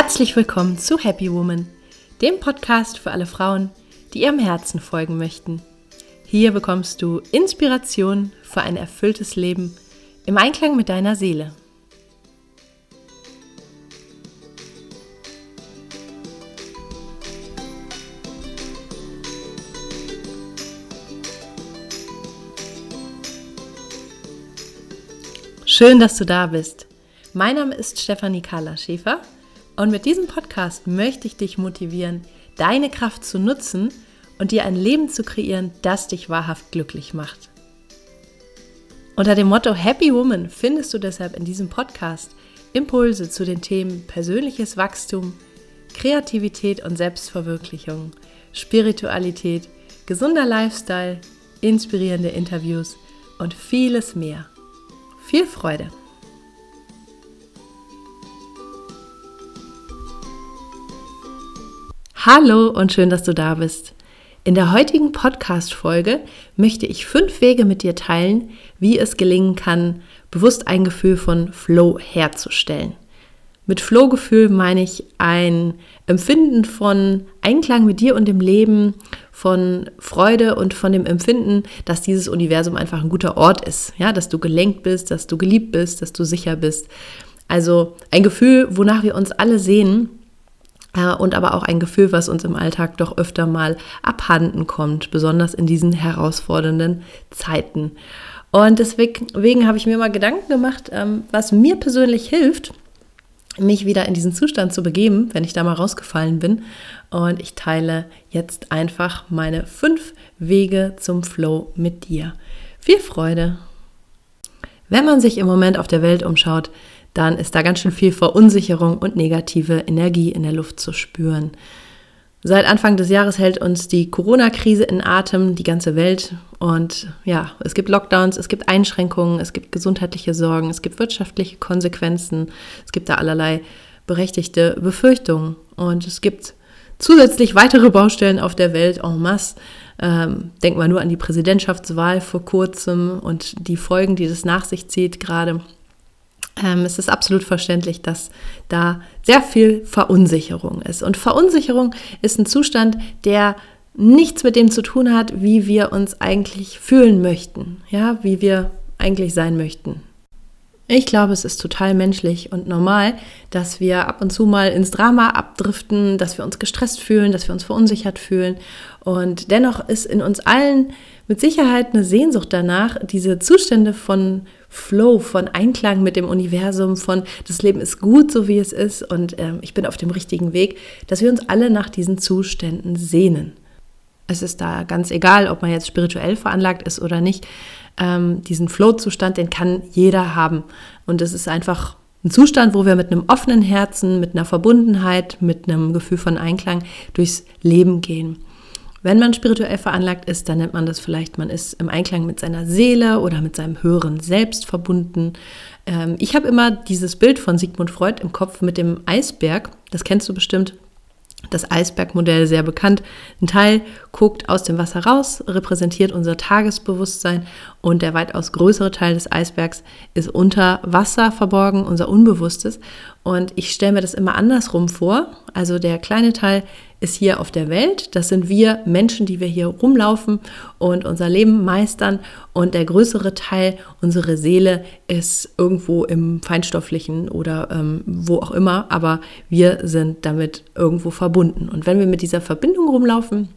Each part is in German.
Herzlich willkommen zu Happy Woman, dem Podcast für alle Frauen, die ihrem Herzen folgen möchten. Hier bekommst du Inspiration für ein erfülltes Leben im Einklang mit deiner Seele. Schön, dass du da bist. Mein Name ist Stefanie Carla Schäfer und mit diesem Podcast möchte ich dich motivieren, deine Kraft zu nutzen und dir ein Leben zu kreieren, das dich wahrhaft glücklich macht. Unter dem Motto Happy Woman findest du deshalb in diesem Podcast Impulse zu den Themen persönliches Wachstum, Kreativität und Selbstverwirklichung, Spiritualität, gesunder Lifestyle, inspirierende Interviews und vieles mehr. Viel Freude! Hallo und schön, dass du da bist. In der heutigen Podcast-Folge möchte ich fünf Wege mit dir teilen, wie es gelingen kann, bewusst ein Gefühl von Flow herzustellen. Mit Flow-Gefühl meine ich ein Empfinden von Einklang mit dir und dem Leben, von Freude und von dem Empfinden, dass dieses Universum einfach ein guter Ort ist. Ja, dass du gelenkt bist, dass du geliebt bist, dass du sicher bist. Also ein Gefühl, wonach wir uns alle sehen und aber auch ein Gefühl, was uns im Alltag doch öfter mal abhanden kommt, besonders in diesen herausfordernden Zeiten. Und deswegen habe ich mir mal Gedanken gemacht, ähm, was mir persönlich hilft, mich wieder in diesen Zustand zu begeben, wenn ich da mal rausgefallen bin. Und ich teile jetzt einfach meine fünf Wege zum Flow mit dir. Viel Freude! Wenn man sich im Moment auf der Welt umschaut, dann ist da ganz schön viel Verunsicherung und negative Energie in der Luft zu spüren. Seit Anfang des Jahres hält uns die Corona-Krise in Atem, die ganze Welt. Und ja, es gibt Lockdowns, es gibt Einschränkungen, es gibt gesundheitliche Sorgen, es gibt wirtschaftliche Konsequenzen, es gibt da allerlei berechtigte Befürchtungen. Und es gibt zusätzlich weitere Baustellen auf der Welt en masse. Ähm, denk mal nur an die Präsidentschaftswahl vor kurzem und die Folgen, die das nach sich zieht gerade ähm, es ist absolut verständlich, dass da sehr viel Verunsicherung ist. Und Verunsicherung ist ein Zustand, der nichts mit dem zu tun hat, wie wir uns eigentlich fühlen möchten, ja, wie wir eigentlich sein möchten. Ich glaube, es ist total menschlich und normal, dass wir ab und zu mal ins Drama abdriften, dass wir uns gestresst fühlen, dass wir uns verunsichert fühlen. Und dennoch ist in uns allen mit Sicherheit eine Sehnsucht danach, diese Zustände von Flow, von Einklang mit dem Universum, von das Leben ist gut, so wie es ist und äh, ich bin auf dem richtigen Weg, dass wir uns alle nach diesen Zuständen sehnen. Es ist da ganz egal, ob man jetzt spirituell veranlagt ist oder nicht. Ähm, diesen Flow-Zustand, den kann jeder haben. Und es ist einfach ein Zustand, wo wir mit einem offenen Herzen, mit einer Verbundenheit, mit einem Gefühl von Einklang durchs Leben gehen. Wenn man spirituell veranlagt ist, dann nennt man das vielleicht, man ist im Einklang mit seiner Seele oder mit seinem höheren Selbst verbunden. Ähm, ich habe immer dieses Bild von Sigmund Freud im Kopf mit dem Eisberg. Das kennst du bestimmt das Eisbergmodell sehr bekannt. Ein Teil guckt aus dem Wasser raus, repräsentiert unser Tagesbewusstsein und der weitaus größere Teil des Eisbergs ist unter Wasser verborgen, unser Unbewusstes. Und ich stelle mir das immer andersrum vor. Also der kleine Teil ist hier auf der Welt. Das sind wir Menschen, die wir hier rumlaufen und unser Leben meistern. Und der größere Teil, unsere Seele, ist irgendwo im Feinstofflichen oder ähm, wo auch immer. Aber wir sind damit irgendwo verbunden. Und wenn wir mit dieser Verbindung rumlaufen,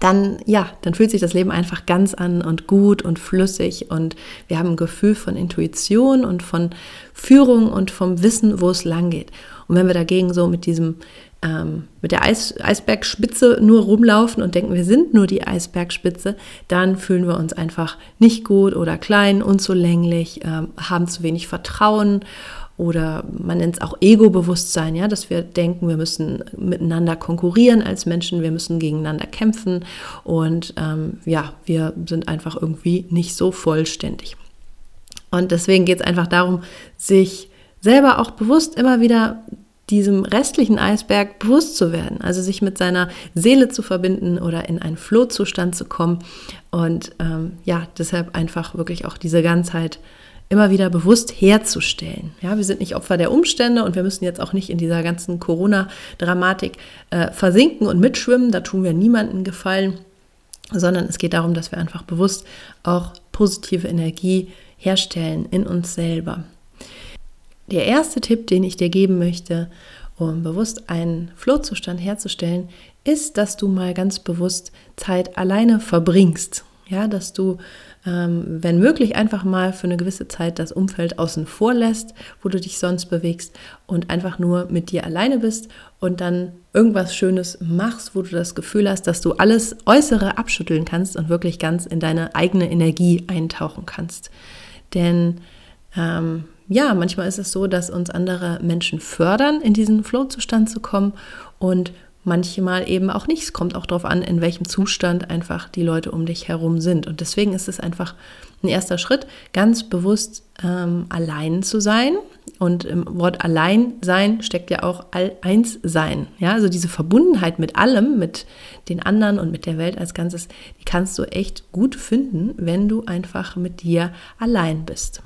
dann ja, dann fühlt sich das Leben einfach ganz an und gut und flüssig und wir haben ein Gefühl von Intuition und von Führung und vom Wissen, wo es lang geht. Und wenn wir dagegen so mit diesem ähm, mit der Eis, Eisbergspitze nur rumlaufen und denken, wir sind nur die Eisbergspitze, dann fühlen wir uns einfach nicht gut oder klein, unzulänglich, ähm, haben zu wenig Vertrauen oder man nennt es auch Ego-Bewusstsein, ja, dass wir denken, wir müssen miteinander konkurrieren als Menschen, wir müssen gegeneinander kämpfen. Und ähm, ja, wir sind einfach irgendwie nicht so vollständig. Und deswegen geht es einfach darum, sich selber auch bewusst immer wieder diesem restlichen Eisberg bewusst zu werden, also sich mit seiner Seele zu verbinden oder in einen Flohzustand zu kommen. Und ähm, ja, deshalb einfach wirklich auch diese Ganzheit immer wieder bewusst herzustellen. Ja, wir sind nicht Opfer der Umstände und wir müssen jetzt auch nicht in dieser ganzen Corona-Dramatik äh, versinken und mitschwimmen. Da tun wir niemandem Gefallen, sondern es geht darum, dass wir einfach bewusst auch positive Energie herstellen in uns selber. Der erste Tipp, den ich dir geben möchte, um bewusst einen Flohzustand herzustellen, ist, dass du mal ganz bewusst Zeit alleine verbringst. Ja, dass du, ähm, wenn möglich, einfach mal für eine gewisse Zeit das Umfeld außen vor lässt, wo du dich sonst bewegst und einfach nur mit dir alleine bist und dann irgendwas Schönes machst, wo du das Gefühl hast, dass du alles Äußere abschütteln kannst und wirklich ganz in deine eigene Energie eintauchen kannst. Denn ähm, ja, manchmal ist es so, dass uns andere Menschen fördern, in diesen Flow-Zustand zu kommen und manchmal eben auch nicht. Es kommt auch darauf an, in welchem Zustand einfach die Leute um dich herum sind. Und deswegen ist es einfach ein erster Schritt, ganz bewusst ähm, allein zu sein. Und im Wort allein sein steckt ja auch all eins sein. Ja, also diese Verbundenheit mit allem, mit den anderen und mit der Welt als Ganzes, die kannst du echt gut finden, wenn du einfach mit dir allein bist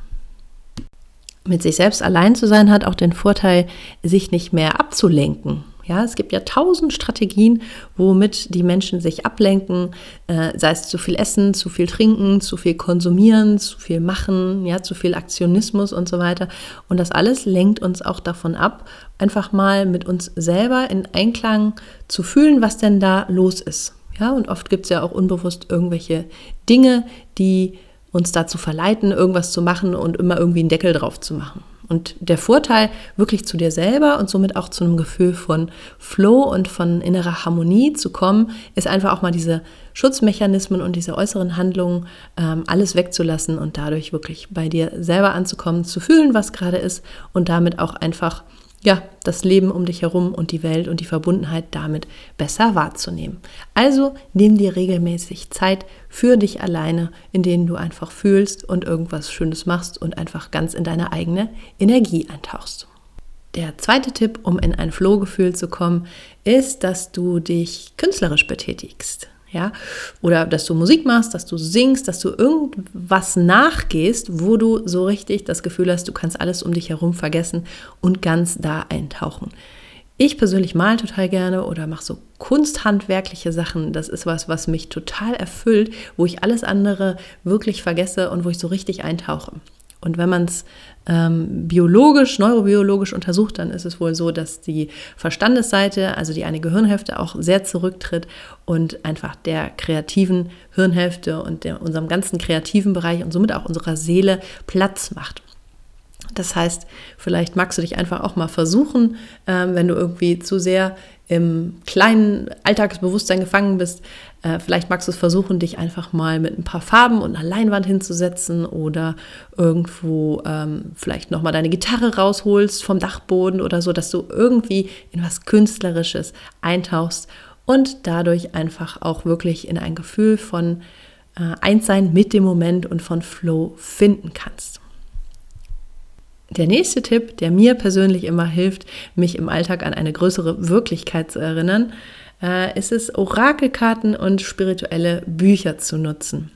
mit sich selbst allein zu sein, hat auch den Vorteil, sich nicht mehr abzulenken. Ja, es gibt ja tausend Strategien, womit die Menschen sich ablenken, äh, sei es zu viel Essen, zu viel Trinken, zu viel Konsumieren, zu viel Machen, ja, zu viel Aktionismus und so weiter. Und das alles lenkt uns auch davon ab, einfach mal mit uns selber in Einklang zu fühlen, was denn da los ist. Ja, und oft gibt es ja auch unbewusst irgendwelche Dinge, die uns dazu verleiten, irgendwas zu machen und immer irgendwie einen Deckel drauf zu machen. Und der Vorteil wirklich zu dir selber und somit auch zu einem Gefühl von Flow und von innerer Harmonie zu kommen, ist einfach auch mal diese Schutzmechanismen und diese äußeren Handlungen ähm, alles wegzulassen und dadurch wirklich bei dir selber anzukommen, zu fühlen, was gerade ist und damit auch einfach ja, das Leben um dich herum und die Welt und die Verbundenheit damit besser wahrzunehmen. Also nimm dir regelmäßig Zeit für dich alleine, in denen du einfach fühlst und irgendwas Schönes machst und einfach ganz in deine eigene Energie eintauchst. Der zweite Tipp, um in ein Flohgefühl zu kommen, ist, dass du dich künstlerisch betätigst ja, oder dass du Musik machst, dass du singst, dass du irgendwas nachgehst, wo du so richtig das Gefühl hast, du kannst alles um dich herum vergessen und ganz da eintauchen. Ich persönlich mal total gerne oder mache so kunsthandwerkliche Sachen. Das ist was, was mich total erfüllt, wo ich alles andere wirklich vergesse und wo ich so richtig eintauche. Und wenn man es ähm, biologisch, neurobiologisch untersucht, dann ist es wohl so, dass die Verstandesseite, also die eine Gehirnhälfte, auch sehr zurücktritt und einfach der kreativen Hirnhälfte und der, unserem ganzen kreativen Bereich und somit auch unserer Seele Platz macht. Das heißt, vielleicht magst du dich einfach auch mal versuchen, ähm, wenn du irgendwie zu sehr im kleinen Alltagsbewusstsein gefangen bist, äh, vielleicht magst du es versuchen, dich einfach mal mit ein paar Farben und einer Leinwand hinzusetzen oder irgendwo ähm, vielleicht nochmal deine Gitarre rausholst vom Dachboden oder so, dass du irgendwie in was Künstlerisches eintauchst und dadurch einfach auch wirklich in ein Gefühl von äh, Einssein mit dem Moment und von Flow finden kannst. Der nächste Tipp, der mir persönlich immer hilft, mich im Alltag an eine größere Wirklichkeit zu erinnern, äh, ist es, Orakelkarten und spirituelle Bücher zu nutzen.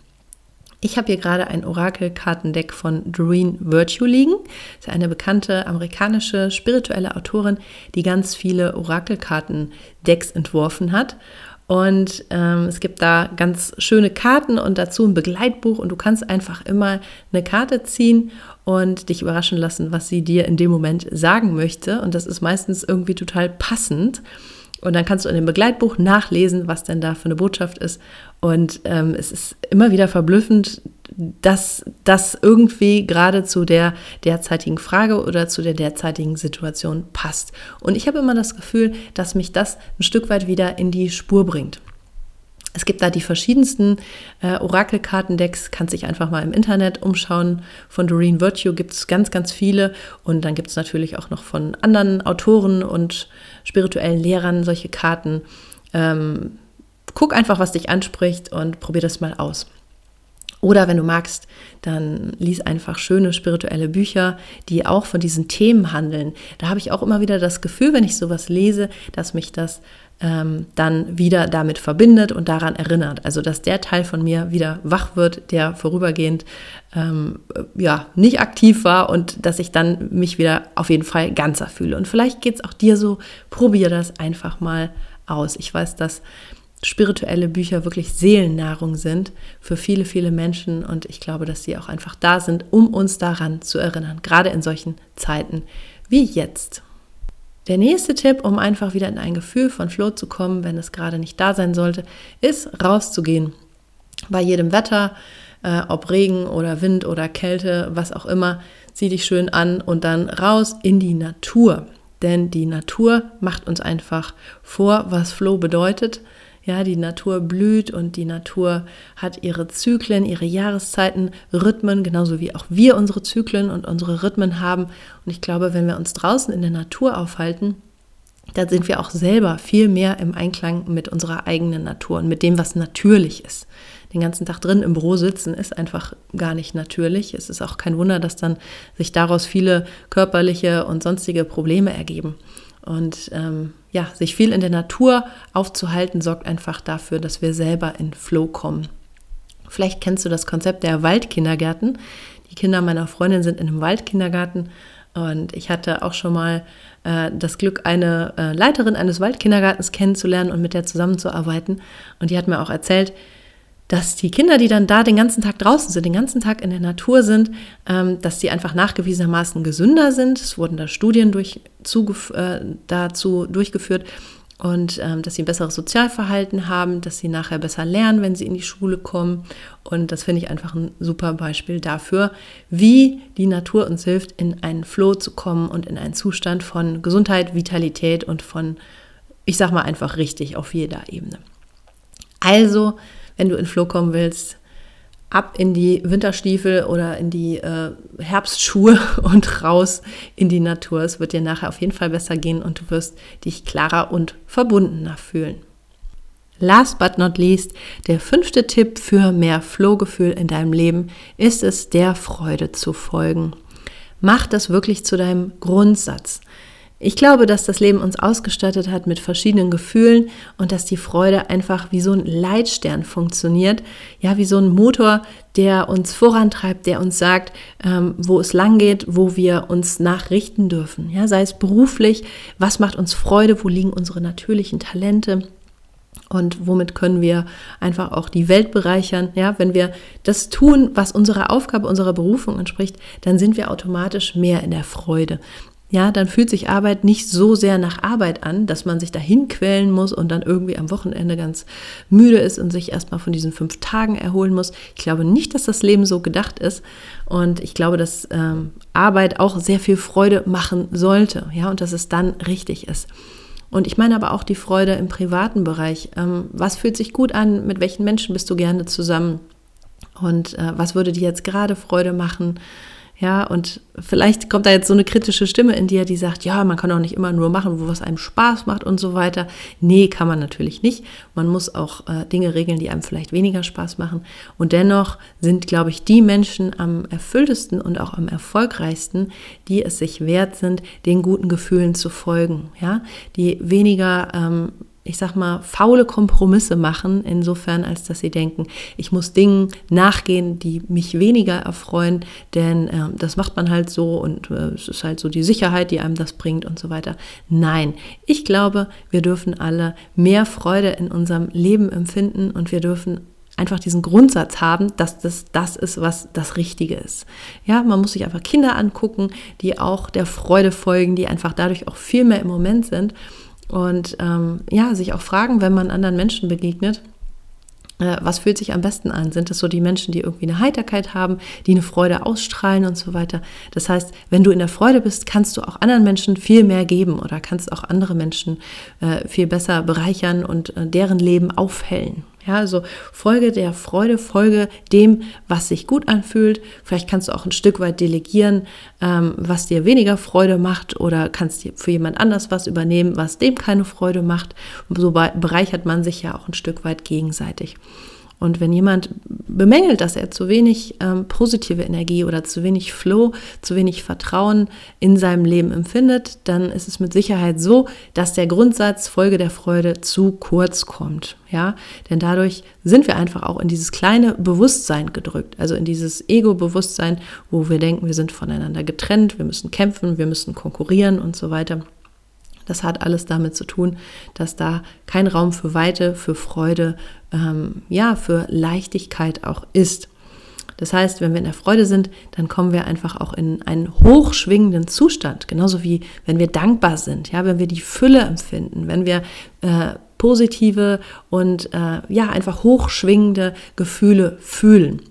Ich habe hier gerade ein Orakelkartendeck von Doreen Virtue liegen. Das ist eine bekannte amerikanische spirituelle Autorin, die ganz viele Orakelkartendecks entworfen hat. Und ähm, es gibt da ganz schöne Karten und dazu ein Begleitbuch und du kannst einfach immer eine Karte ziehen und dich überraschen lassen, was sie dir in dem Moment sagen möchte. Und das ist meistens irgendwie total passend. Und dann kannst du in dem Begleitbuch nachlesen, was denn da für eine Botschaft ist. Und ähm, es ist immer wieder verblüffend, dass das irgendwie gerade zu der derzeitigen Frage oder zu der derzeitigen Situation passt. Und ich habe immer das Gefühl, dass mich das ein Stück weit wieder in die Spur bringt. Es gibt da die verschiedensten äh, Orakelkartendecks, kannst dich einfach mal im Internet umschauen. Von Doreen Virtue gibt es ganz, ganz viele. Und dann gibt es natürlich auch noch von anderen Autoren und spirituellen Lehrern solche Karten. Ähm, guck einfach, was dich anspricht und probier das mal aus. Oder wenn du magst, dann lies einfach schöne spirituelle Bücher, die auch von diesen Themen handeln. Da habe ich auch immer wieder das Gefühl, wenn ich sowas lese, dass mich das ähm, dann wieder damit verbindet und daran erinnert. Also dass der Teil von mir wieder wach wird, der vorübergehend ähm, ja nicht aktiv war und dass ich dann mich wieder auf jeden Fall ganzer fühle. Und vielleicht geht es auch dir so, probier das einfach mal aus. Ich weiß, dass spirituelle Bücher wirklich Seelennahrung sind für viele, viele Menschen. Und ich glaube, dass sie auch einfach da sind, um uns daran zu erinnern, gerade in solchen Zeiten wie jetzt. Der nächste Tipp, um einfach wieder in ein Gefühl von Flow zu kommen, wenn es gerade nicht da sein sollte, ist rauszugehen. Bei jedem Wetter, äh, ob Regen oder Wind oder Kälte, was auch immer, zieh dich schön an und dann raus in die Natur. Denn die Natur macht uns einfach vor, was Flow bedeutet. Ja, die Natur blüht und die Natur hat ihre Zyklen, ihre Jahreszeiten, Rhythmen, genauso wie auch wir unsere Zyklen und unsere Rhythmen haben. Und ich glaube, wenn wir uns draußen in der Natur aufhalten, dann sind wir auch selber viel mehr im Einklang mit unserer eigenen Natur und mit dem, was natürlich ist. Den ganzen Tag drin im Büro sitzen ist einfach gar nicht natürlich. Es ist auch kein Wunder, dass dann sich daraus viele körperliche und sonstige Probleme ergeben. Und ähm, ja, sich viel in der Natur aufzuhalten, sorgt einfach dafür, dass wir selber in Flow kommen. Vielleicht kennst du das Konzept der Waldkindergärten. Die Kinder meiner Freundin sind in einem Waldkindergarten und ich hatte auch schon mal äh, das Glück, eine äh, Leiterin eines Waldkindergartens kennenzulernen und mit der zusammenzuarbeiten. Und die hat mir auch erzählt, dass die Kinder, die dann da den ganzen Tag draußen sind, den ganzen Tag in der Natur sind, ähm, dass die einfach nachgewiesenermaßen gesünder sind. Es wurden da Studien durch, äh, dazu durchgeführt und ähm, dass sie ein besseres Sozialverhalten haben, dass sie nachher besser lernen, wenn sie in die Schule kommen. Und das finde ich einfach ein super Beispiel dafür, wie die Natur uns hilft, in einen Flow zu kommen und in einen Zustand von Gesundheit, Vitalität und von, ich sag mal einfach richtig auf jeder Ebene. Also wenn du in Flow kommen willst, ab in die Winterstiefel oder in die äh, Herbstschuhe und raus in die Natur. Es wird dir nachher auf jeden Fall besser gehen und du wirst dich klarer und verbundener fühlen. Last but not least, der fünfte Tipp für mehr Flow-Gefühl in deinem Leben ist es, der Freude zu folgen. Mach das wirklich zu deinem Grundsatz. Ich glaube, dass das Leben uns ausgestattet hat mit verschiedenen Gefühlen und dass die Freude einfach wie so ein Leitstern funktioniert, ja, wie so ein Motor, der uns vorantreibt, der uns sagt, ähm, wo es lang geht, wo wir uns nachrichten dürfen, ja, sei es beruflich, was macht uns Freude, wo liegen unsere natürlichen Talente, und womit können wir einfach auch die Welt bereichern. Ja, wenn wir das tun, was unserer Aufgabe, unserer Berufung entspricht, dann sind wir automatisch mehr in der Freude ja, dann fühlt sich Arbeit nicht so sehr nach Arbeit an, dass man sich dahin quälen muss und dann irgendwie am Wochenende ganz müde ist und sich erstmal von diesen fünf Tagen erholen muss. Ich glaube nicht, dass das Leben so gedacht ist. Und ich glaube, dass ähm, Arbeit auch sehr viel Freude machen sollte, ja, und dass es dann richtig ist. Und ich meine aber auch die Freude im privaten Bereich. Ähm, was fühlt sich gut an? Mit welchen Menschen bist du gerne zusammen? Und äh, was würde dir jetzt gerade Freude machen? Ja, und vielleicht kommt da jetzt so eine kritische Stimme in dir, die sagt, ja, man kann auch nicht immer nur machen, wo was einem Spaß macht und so weiter. Nee, kann man natürlich nicht. Man muss auch äh, Dinge regeln, die einem vielleicht weniger Spaß machen. Und dennoch sind, glaube ich, die Menschen am erfülltesten und auch am erfolgreichsten, die es sich wert sind, den guten Gefühlen zu folgen. Ja, die weniger ähm, ich sag mal, faule Kompromisse machen, insofern, als dass sie denken, ich muss Dingen nachgehen, die mich weniger erfreuen, denn äh, das macht man halt so und äh, es ist halt so die Sicherheit, die einem das bringt und so weiter. Nein, ich glaube, wir dürfen alle mehr Freude in unserem Leben empfinden und wir dürfen einfach diesen Grundsatz haben, dass das das ist, was das Richtige ist. Ja, man muss sich einfach Kinder angucken, die auch der Freude folgen, die einfach dadurch auch viel mehr im Moment sind und ähm, ja, sich auch fragen, wenn man anderen Menschen begegnet, äh, was fühlt sich am besten an? Sind das so die Menschen, die irgendwie eine Heiterkeit haben, die eine Freude ausstrahlen und so weiter? Das heißt, wenn du in der Freude bist, kannst du auch anderen Menschen viel mehr geben oder kannst auch andere Menschen äh, viel besser bereichern und äh, deren Leben aufhellen. Ja, also folge der Freude, folge dem, was sich gut anfühlt. Vielleicht kannst du auch ein Stück weit delegieren, ähm, was dir weniger Freude macht oder kannst für jemand anders was übernehmen, was dem keine Freude macht. Und so bereichert man sich ja auch ein Stück weit gegenseitig. Und wenn jemand bemängelt, dass er zu wenig ähm, positive Energie oder zu wenig Flow, zu wenig Vertrauen in seinem Leben empfindet, dann ist es mit Sicherheit so, dass der Grundsatz Folge der Freude zu kurz kommt. Ja, denn dadurch sind wir einfach auch in dieses kleine Bewusstsein gedrückt, also in dieses Ego-Bewusstsein, wo wir denken, wir sind voneinander getrennt, wir müssen kämpfen, wir müssen konkurrieren und so weiter. Das hat alles damit zu tun, dass da kein Raum für Weite, für Freude, ähm, ja, für Leichtigkeit auch ist. Das heißt, wenn wir in der Freude sind, dann kommen wir einfach auch in einen hochschwingenden Zustand, genauso wie wenn wir dankbar sind, ja, wenn wir die Fülle empfinden, wenn wir äh, positive und äh, ja einfach hochschwingende Gefühle fühlen.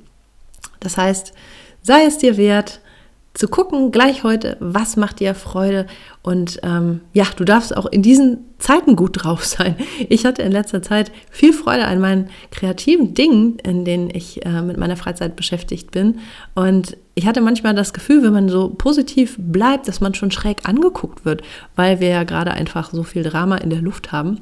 Das heißt, sei es dir wert, zu gucken, gleich heute, was macht dir Freude. Und ähm, ja, du darfst auch in diesen Zeiten gut drauf sein. Ich hatte in letzter Zeit viel Freude an meinen kreativen Dingen, in denen ich äh, mit meiner Freizeit beschäftigt bin. Und ich hatte manchmal das Gefühl, wenn man so positiv bleibt, dass man schon schräg angeguckt wird, weil wir ja gerade einfach so viel Drama in der Luft haben.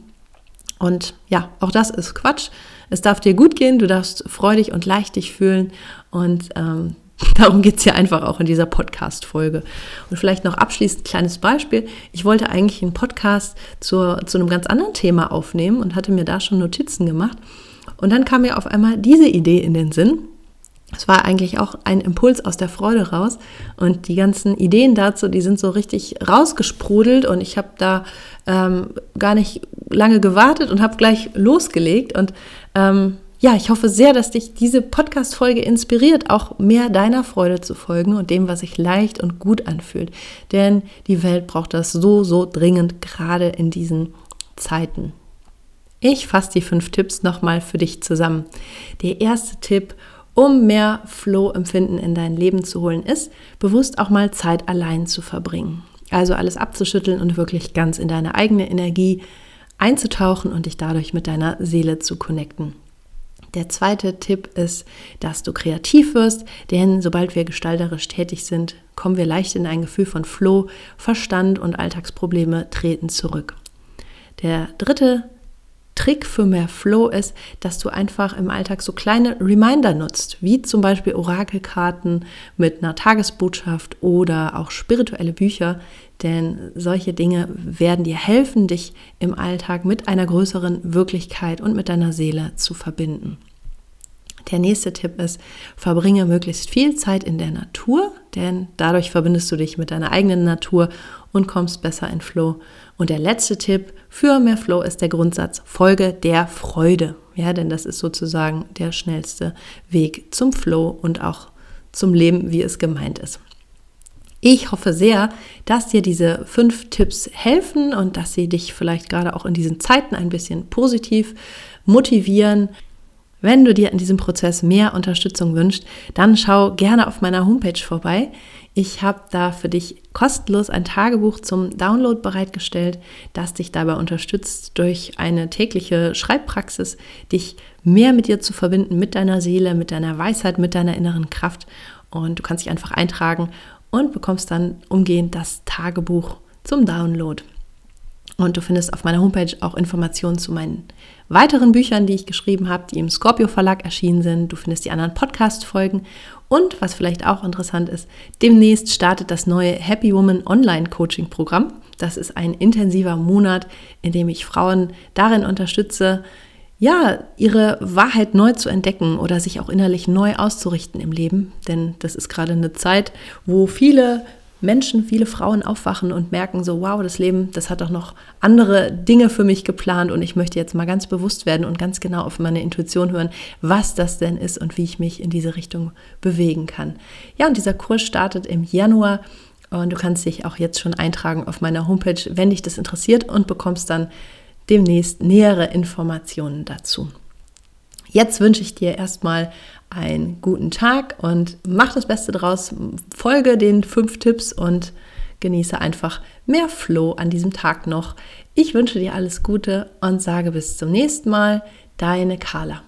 Und ja, auch das ist Quatsch. Es darf dir gut gehen, du darfst freudig und leicht dich fühlen. Und ähm, Darum geht es ja einfach auch in dieser Podcast-Folge. Und vielleicht noch abschließend ein kleines Beispiel. Ich wollte eigentlich einen Podcast zur, zu einem ganz anderen Thema aufnehmen und hatte mir da schon Notizen gemacht. Und dann kam mir auf einmal diese Idee in den Sinn. Es war eigentlich auch ein Impuls aus der Freude raus. Und die ganzen Ideen dazu, die sind so richtig rausgesprudelt. Und ich habe da ähm, gar nicht lange gewartet und habe gleich losgelegt. Und ähm, ja, ich hoffe sehr, dass dich diese Podcast-Folge inspiriert, auch mehr deiner Freude zu folgen und dem, was sich leicht und gut anfühlt. Denn die Welt braucht das so, so dringend, gerade in diesen Zeiten. Ich fasse die fünf Tipps nochmal für dich zusammen. Der erste Tipp, um mehr Flow-Empfinden in dein Leben zu holen, ist, bewusst auch mal Zeit allein zu verbringen. Also alles abzuschütteln und wirklich ganz in deine eigene Energie einzutauchen und dich dadurch mit deiner Seele zu connecten. Der zweite Tipp ist, dass du kreativ wirst, denn sobald wir gestalterisch tätig sind, kommen wir leicht in ein Gefühl von Flow, Verstand und Alltagsprobleme treten zurück. Der dritte Trick für mehr Flow ist, dass du einfach im Alltag so kleine Reminder nutzt, wie zum Beispiel Orakelkarten mit einer Tagesbotschaft oder auch spirituelle Bücher, denn solche Dinge werden dir helfen, dich im Alltag mit einer größeren Wirklichkeit und mit deiner Seele zu verbinden. Der nächste Tipp ist, verbringe möglichst viel Zeit in der Natur, denn dadurch verbindest du dich mit deiner eigenen Natur und kommst besser in Flow. Und der letzte Tipp für mehr Flow ist der Grundsatz, folge der Freude. Ja, denn das ist sozusagen der schnellste Weg zum Flow und auch zum Leben, wie es gemeint ist. Ich hoffe sehr, dass dir diese fünf Tipps helfen und dass sie dich vielleicht gerade auch in diesen Zeiten ein bisschen positiv motivieren. Wenn du dir in diesem Prozess mehr Unterstützung wünschst, dann schau gerne auf meiner Homepage vorbei. Ich habe da für dich kostenlos ein Tagebuch zum Download bereitgestellt, das dich dabei unterstützt, durch eine tägliche Schreibpraxis dich mehr mit dir zu verbinden, mit deiner Seele, mit deiner Weisheit, mit deiner inneren Kraft. Und du kannst dich einfach eintragen und bekommst dann umgehend das Tagebuch zum Download. Und du findest auf meiner Homepage auch Informationen zu meinen weiteren Büchern, die ich geschrieben habe, die im Scorpio Verlag erschienen sind. Du findest die anderen Podcast-Folgen. Und was vielleicht auch interessant ist, demnächst startet das neue Happy Woman Online Coaching Programm. Das ist ein intensiver Monat, in dem ich Frauen darin unterstütze, ja, ihre Wahrheit neu zu entdecken oder sich auch innerlich neu auszurichten im Leben. Denn das ist gerade eine Zeit, wo viele Menschen, viele Frauen aufwachen und merken so, wow, das Leben, das hat doch noch andere Dinge für mich geplant und ich möchte jetzt mal ganz bewusst werden und ganz genau auf meine Intuition hören, was das denn ist und wie ich mich in diese Richtung bewegen kann. Ja, und dieser Kurs startet im Januar und du kannst dich auch jetzt schon eintragen auf meiner Homepage, wenn dich das interessiert und bekommst dann demnächst nähere Informationen dazu. Jetzt wünsche ich dir erstmal einen guten Tag und mach das Beste draus. Folge den fünf Tipps und genieße einfach mehr Flow an diesem Tag noch. Ich wünsche dir alles Gute und sage bis zum nächsten Mal. Deine Carla.